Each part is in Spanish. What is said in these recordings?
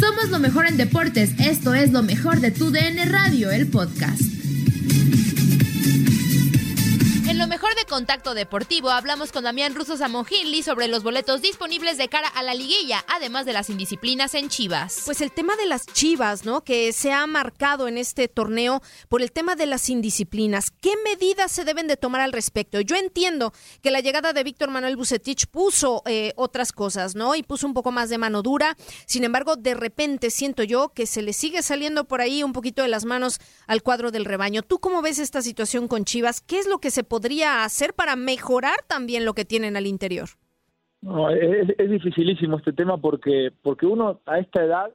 Somos lo mejor en deportes. Esto es lo mejor de tu DN Radio, el podcast. Mejor de Contacto Deportivo hablamos con Damián Russo Samonjinli sobre los boletos disponibles de cara a la liguilla, además de las indisciplinas en Chivas. Pues el tema de las chivas, ¿no? Que se ha marcado en este torneo por el tema de las indisciplinas. ¿Qué medidas se deben de tomar al respecto? Yo entiendo que la llegada de Víctor Manuel Bucetich puso eh, otras cosas, ¿no? Y puso un poco más de mano dura. Sin embargo, de repente siento yo que se le sigue saliendo por ahí un poquito de las manos al cuadro del rebaño. ¿Tú cómo ves esta situación con Chivas? ¿Qué es lo que se podría hacer para mejorar también lo que tienen al interior? No, es, es dificilísimo este tema porque porque uno a esta edad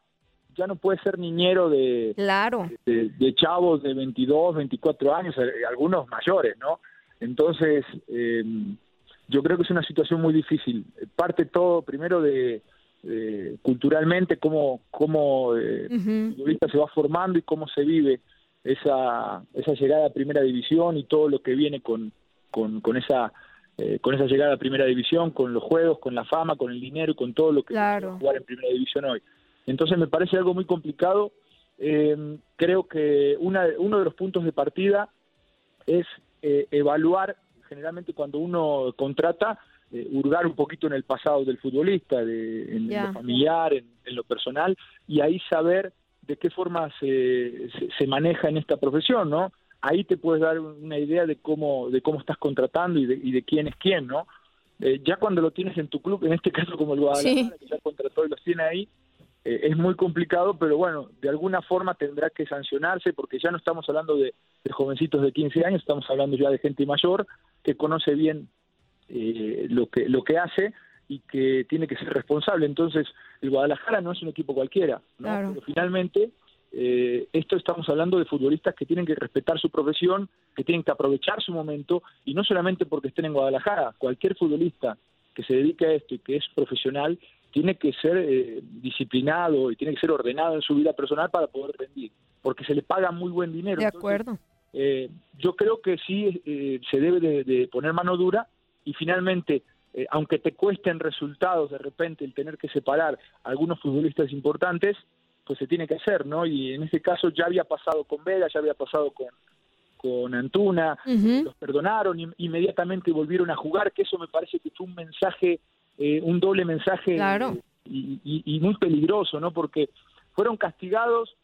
ya no puede ser niñero de, Claro. de, de chavos de 22, 24 años, eh, algunos mayores, ¿no? Entonces, eh, yo creo que es una situación muy difícil. Parte todo primero de, de culturalmente cómo, cómo eh, el futbolista se va formando y cómo se vive esa, esa llegada a primera división y todo lo que viene con, con, con esa eh, con esa llegada a primera división, con los juegos, con la fama, con el dinero y con todo lo que Claro. es jugar en primera división hoy. Entonces me parece algo muy complicado. Eh, creo que una, uno de los puntos de partida es eh, evaluar, generalmente cuando uno contrata, eh, hurgar un poquito en el pasado del futbolista, de, en, lo familiar, en, en lo personal, y ahí saber de qué forma se, se, se maneja en esta profesión, ¿no? Ahí te puedes dar una idea de cómo, de cómo estás contratando y de, y de quién es quién, ¿no? Eh, ya cuando lo tienes en tu club, en este caso como el Guadalajara, Sí. que ya contrató y los tiene ahí, eh, es muy complicado, pero bueno, de alguna forma tendrá que sancionarse porque ya no estamos hablando de, de jovencitos de 15 años, estamos hablando ya de gente mayor que conoce bien eh, lo que lo que hace y que tiene que ser responsable. Entonces, el Guadalajara no es un equipo cualquiera, ¿no? Claro. Pero finalmente eh, esto estamos hablando de futbolistas que tienen que respetar su profesión, que tienen que aprovechar su momento y no solamente porque estén en Guadalajara, cualquier futbolista que se dedique a esto y que es profesional tiene que ser eh, disciplinado y tiene que ser ordenado en su vida personal para poder rendir, porque se le paga muy buen dinero. De Entonces, acuerdo. eh, yo creo que sí eh, se debe de, de poner mano dura y finalmente, eh, aunque te cuesten resultados de repente el tener que separar a algunos futbolistas importantes, pues se tiene que hacer, ¿no? Y en este caso ya había pasado con Vega, ya había pasado con, con Antuna, los perdonaron y inmediatamente volvieron a jugar, que eso me parece que fue un mensaje, eh, un doble mensaje Claro. eh, y, y- y muy peligroso, ¿no? Porque fueron castigados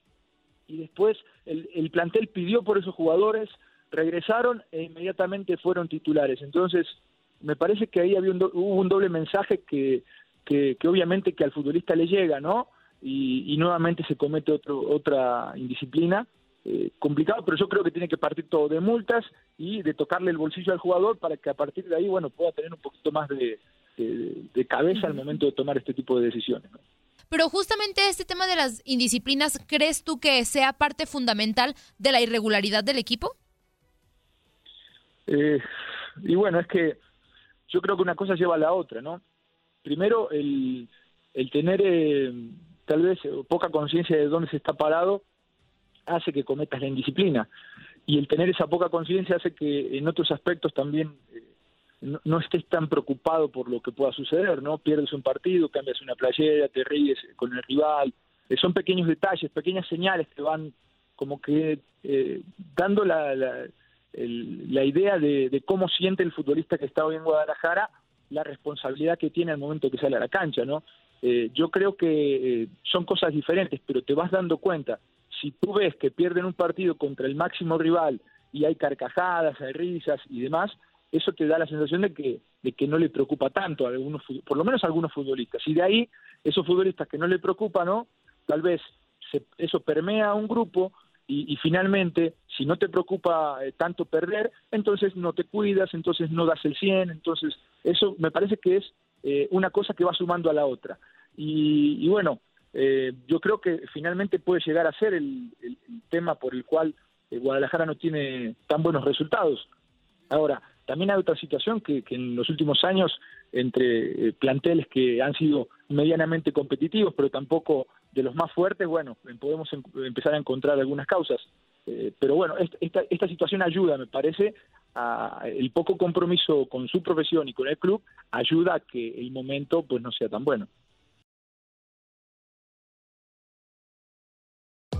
y después el, el plantel pidió por esos jugadores, regresaron e inmediatamente fueron titulares. Entonces, me parece que ahí había un hubo un doble mensaje que, que, obviamente que al futbolista le llega, ¿no? Y, nuevamente se comete otro, otra indisciplina. Eh, complicado, pero yo creo que tiene que partir todo de multas y de tocarle el bolsillo al jugador para que a partir de ahí, bueno, pueda tener un poquito más de, de, cabeza al momento de tomar este tipo de decisiones. Pero justamente este tema de las indisciplinas, ¿crees tú que sea parte fundamental de la irregularidad del equipo? Eh, y bueno, es que yo creo que una cosa lleva a la otra, ¿no? Primero, el, el tener eh, tal vez poca conciencia de dónde se está parado hace que cometas la indisciplina. Y el tener esa poca conciencia hace que en otros aspectos también eh, no, estés tan preocupado por lo que pueda suceder, ¿no? Pierdes un partido, cambias una playera, te ríes con el rival. Eh, son pequeños detalles, pequeñas señales que van como que eh, dando la, la, la idea de, cómo siente el futbolista que está hoy en Guadalajara, la responsabilidad que tiene al momento que sale a la cancha, ¿no? Eh, yo creo que son cosas diferentes, pero te vas dando cuenta. Si tú ves que pierden un partido contra el máximo rival y hay carcajadas, hay risas y demás, eso te da la sensación de que, de que no le preocupa tanto a algunos, por lo menos a algunos futbolistas. Y de ahí, esos futbolistas que no le preocupan, ¿no? Tal vez eso permea a un grupo y, finalmente, si no te preocupa eh, tanto perder, entonces no te cuidas, entonces no das el 100, entonces eso me parece que es eh, una cosa que va sumando a la otra. Y, bueno, eh, yo creo que finalmente puede llegar a ser el, el tema por el cual Guadalajara no tiene tan buenos resultados. Ahora, también hay otra situación que, en los últimos años, entre eh, planteles que han sido medianamente competitivos, pero tampoco de los más fuertes, bueno, podemos empezar a encontrar algunas causas. Eh, pero bueno, esta, esta situación ayuda, me parece, a, el poco compromiso con su profesión y con el club ayuda a que el momento pues no sea tan bueno.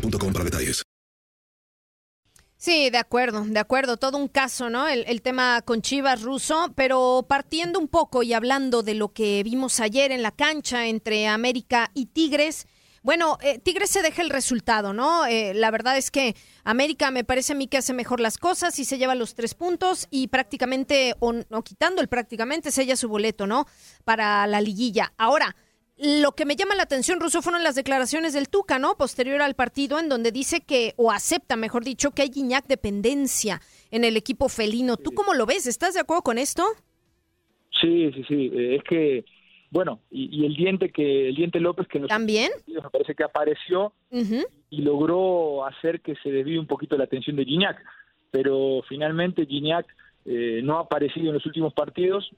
detalles. Sí, de acuerdo, de acuerdo, todo un caso, ¿no? El, tema con Chivas ruso, pero partiendo un poco y hablando de lo que vimos ayer en la cancha entre América y Tigres, bueno, eh, Tigres se deja el resultado, ¿no? Eh, la verdad es que América me parece a mí que hace mejor las cosas y se lleva los tres puntos y prácticamente, o no quitando el prácticamente, sella su boleto, ¿no? Para la liguilla. Ahora, lo que me llama la atención, Russo, fueron las declaraciones del Tuca, ¿no? Posterior al partido, en donde dice que, o acepta, mejor dicho, que hay Guiñac dependencia en el equipo felino. ¿Tú cómo lo ves? ¿Estás de acuerdo con esto? Sí, sí, sí. Eh, es que, bueno, y, el diente que el diente López que nos también me parece que apareció y logró hacer que se desvíe un poquito la atención de Guiñac, pero finalmente Guiñac eh, no ha aparecido en los últimos partidos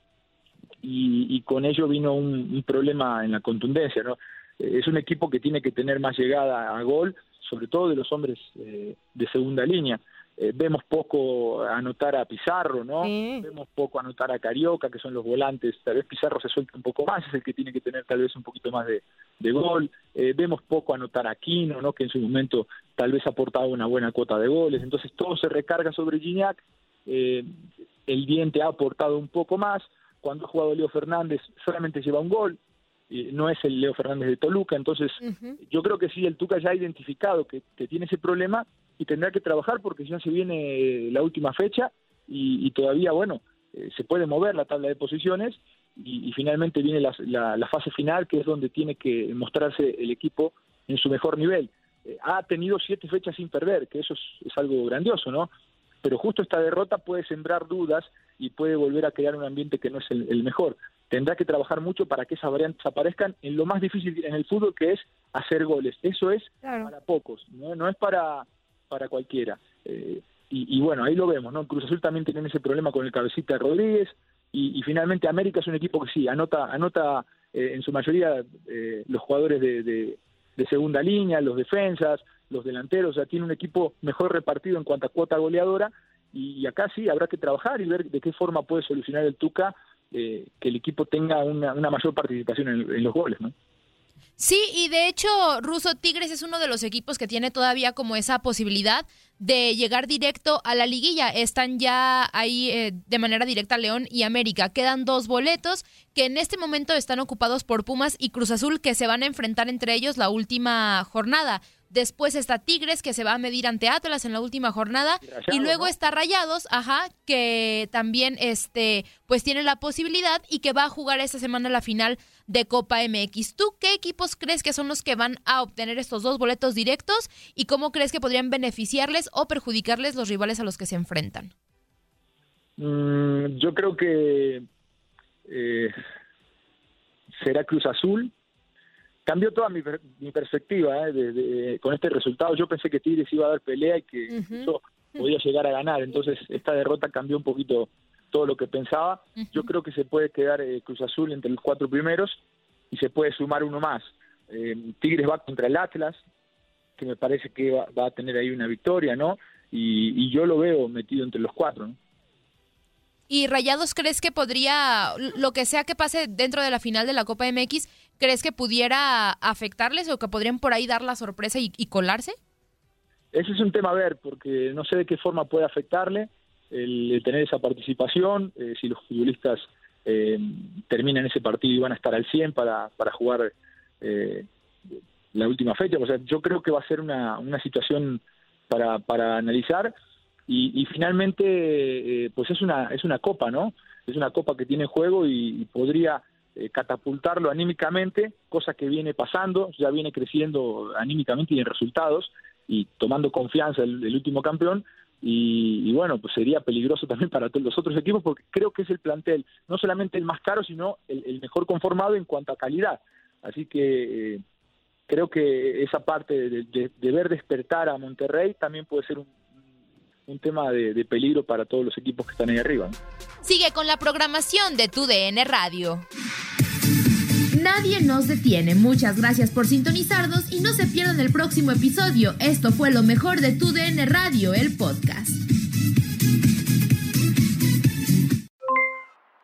y, con ello vino un, problema en la contundencia. ¿no? Eh, es un equipo que tiene que tener más llegada a gol, sobre todo de los hombres eh, de segunda línea. Eh, vemos poco anotar a Pizarro, ¿no? Vemos poco anotar a Carioca, que son los volantes. Tal vez Pizarro se suelta un poco más, es el que tiene que tener tal vez un poquito más de, gol. vemos poco anotar a Aquino, ¿no? Que en su momento tal vez aportaba una buena cuota de goles. Entonces todo se recarga sobre Gignac. el diente ha aportado un poco más cuando ha jugado Leo Fernández solamente lleva un gol, no es el Leo Fernández de Toluca, entonces yo creo que sí, el Tuca ya ha identificado que, tiene ese problema y tendrá que trabajar porque ya se viene la última fecha y, todavía, bueno, eh, se puede mover la tabla de posiciones y, finalmente viene la, fase final que es donde tiene que mostrarse el equipo en su mejor nivel. Eh, ha tenido siete fechas sin perder, que eso es algo grandioso, ¿no? Pero justo esta derrota puede sembrar dudas y puede volver a crear un ambiente que no es el, mejor. Tendrá que trabajar mucho para que esas variantes aparezcan en lo más difícil en el fútbol, que es hacer goles. Eso es para pocos, no, es para, para cualquiera. Eh, y, bueno, ahí lo vemos, ¿no? Cruz Azul también tiene ese problema con el cabecita Rodríguez y, finalmente América es un equipo que sí, anota, anota eh, en su mayoría eh, los jugadores de, de segunda línea, los defensas, los delanteros, sea, tiene un equipo mejor repartido en cuanto a cuota goleadora y acá sí habrá que trabajar y ver de qué forma puede solucionar el Tuca eh, que el equipo tenga una, mayor participación en, los goles, ¿no? Sí, y de hecho, Ruso Tigres es uno de los equipos que tiene todavía como esa posibilidad de llegar directo a la liguilla. Están ya ahí eh, de manera directa León y América. Quedan dos boletos que en este momento están ocupados por Pumas y Cruz Azul que se van a enfrentar entre ellos la última jornada. Después está Tigres que se va a medir ante Atlas en la última jornada y, luego está Rayados, ajá, que también este pues tiene la posibilidad y que va a jugar esta semana la final de Copa MX. ¿Tú qué equipos crees que son los que van a obtener estos dos boletos directos y cómo crees que podrían beneficiarles o perjudicarles los rivales a los que se enfrentan? Mm, yo creo que eh, será Cruz Azul cambió toda mi, mi perspectiva ¿eh? con este resultado. Yo pensé que Tigres iba a dar pelea y que podía llegar a ganar. Entonces, esta derrota cambió un poquito todo lo que pensaba. Yo creo que se puede quedar eh, Cruz Azul entre los cuatro primeros y se puede sumar uno más. Eh, Tigres va contra el Atlas, que me parece que va, a tener ahí una victoria, ¿no? Y, y, yo lo veo metido entre los cuatro, ¿no? ¿Y Rayados crees que podría, lo que sea que pase dentro de la final de la Copa MX, crees que pudiera afectarles o que podrían por ahí dar la sorpresa y, colarse? Ese es un tema a ver, porque no sé de qué forma puede afectarle el, tener esa participación, eh, si los futbolistas eh, terminan ese partido y van a estar al 100 para, para jugar eh, la última fecha. O sea, yo creo que va a ser una, una situación para, para analizar y, finalmente eh, pues es una es una copa no es una copa que tiene juego y, podría eh, catapultarlo anímicamente cosa que viene pasando ya viene creciendo anímicamente y en resultados y tomando confianza el, último campeón y, bueno pues sería peligroso también para todos los otros equipos porque creo que es el plantel no solamente el más caro sino el, mejor conformado en cuanto a calidad así que eh, creo que esa parte de, ver despertar a Monterrey también puede ser un tema de, peligro para todos los equipos que están ahí arriba. Sigue con la programación de tu DN Radio. Nadie nos detiene. Muchas gracias por sintonizarnos y no se pierdan el próximo episodio. Esto fue lo mejor de tu DN Radio, el podcast.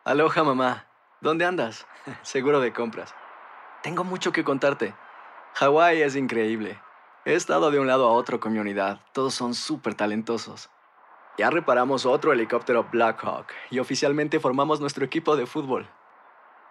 Aloha mamá, ¿dónde andas? Seguro de compras. Tengo mucho que contarte. Hawái es increíble. He estado de un lado a otro con mi unidad. Todos son súper talentosos. Ya reparamos otro helicóptero Blackhawk y oficialmente formamos nuestro equipo de fútbol.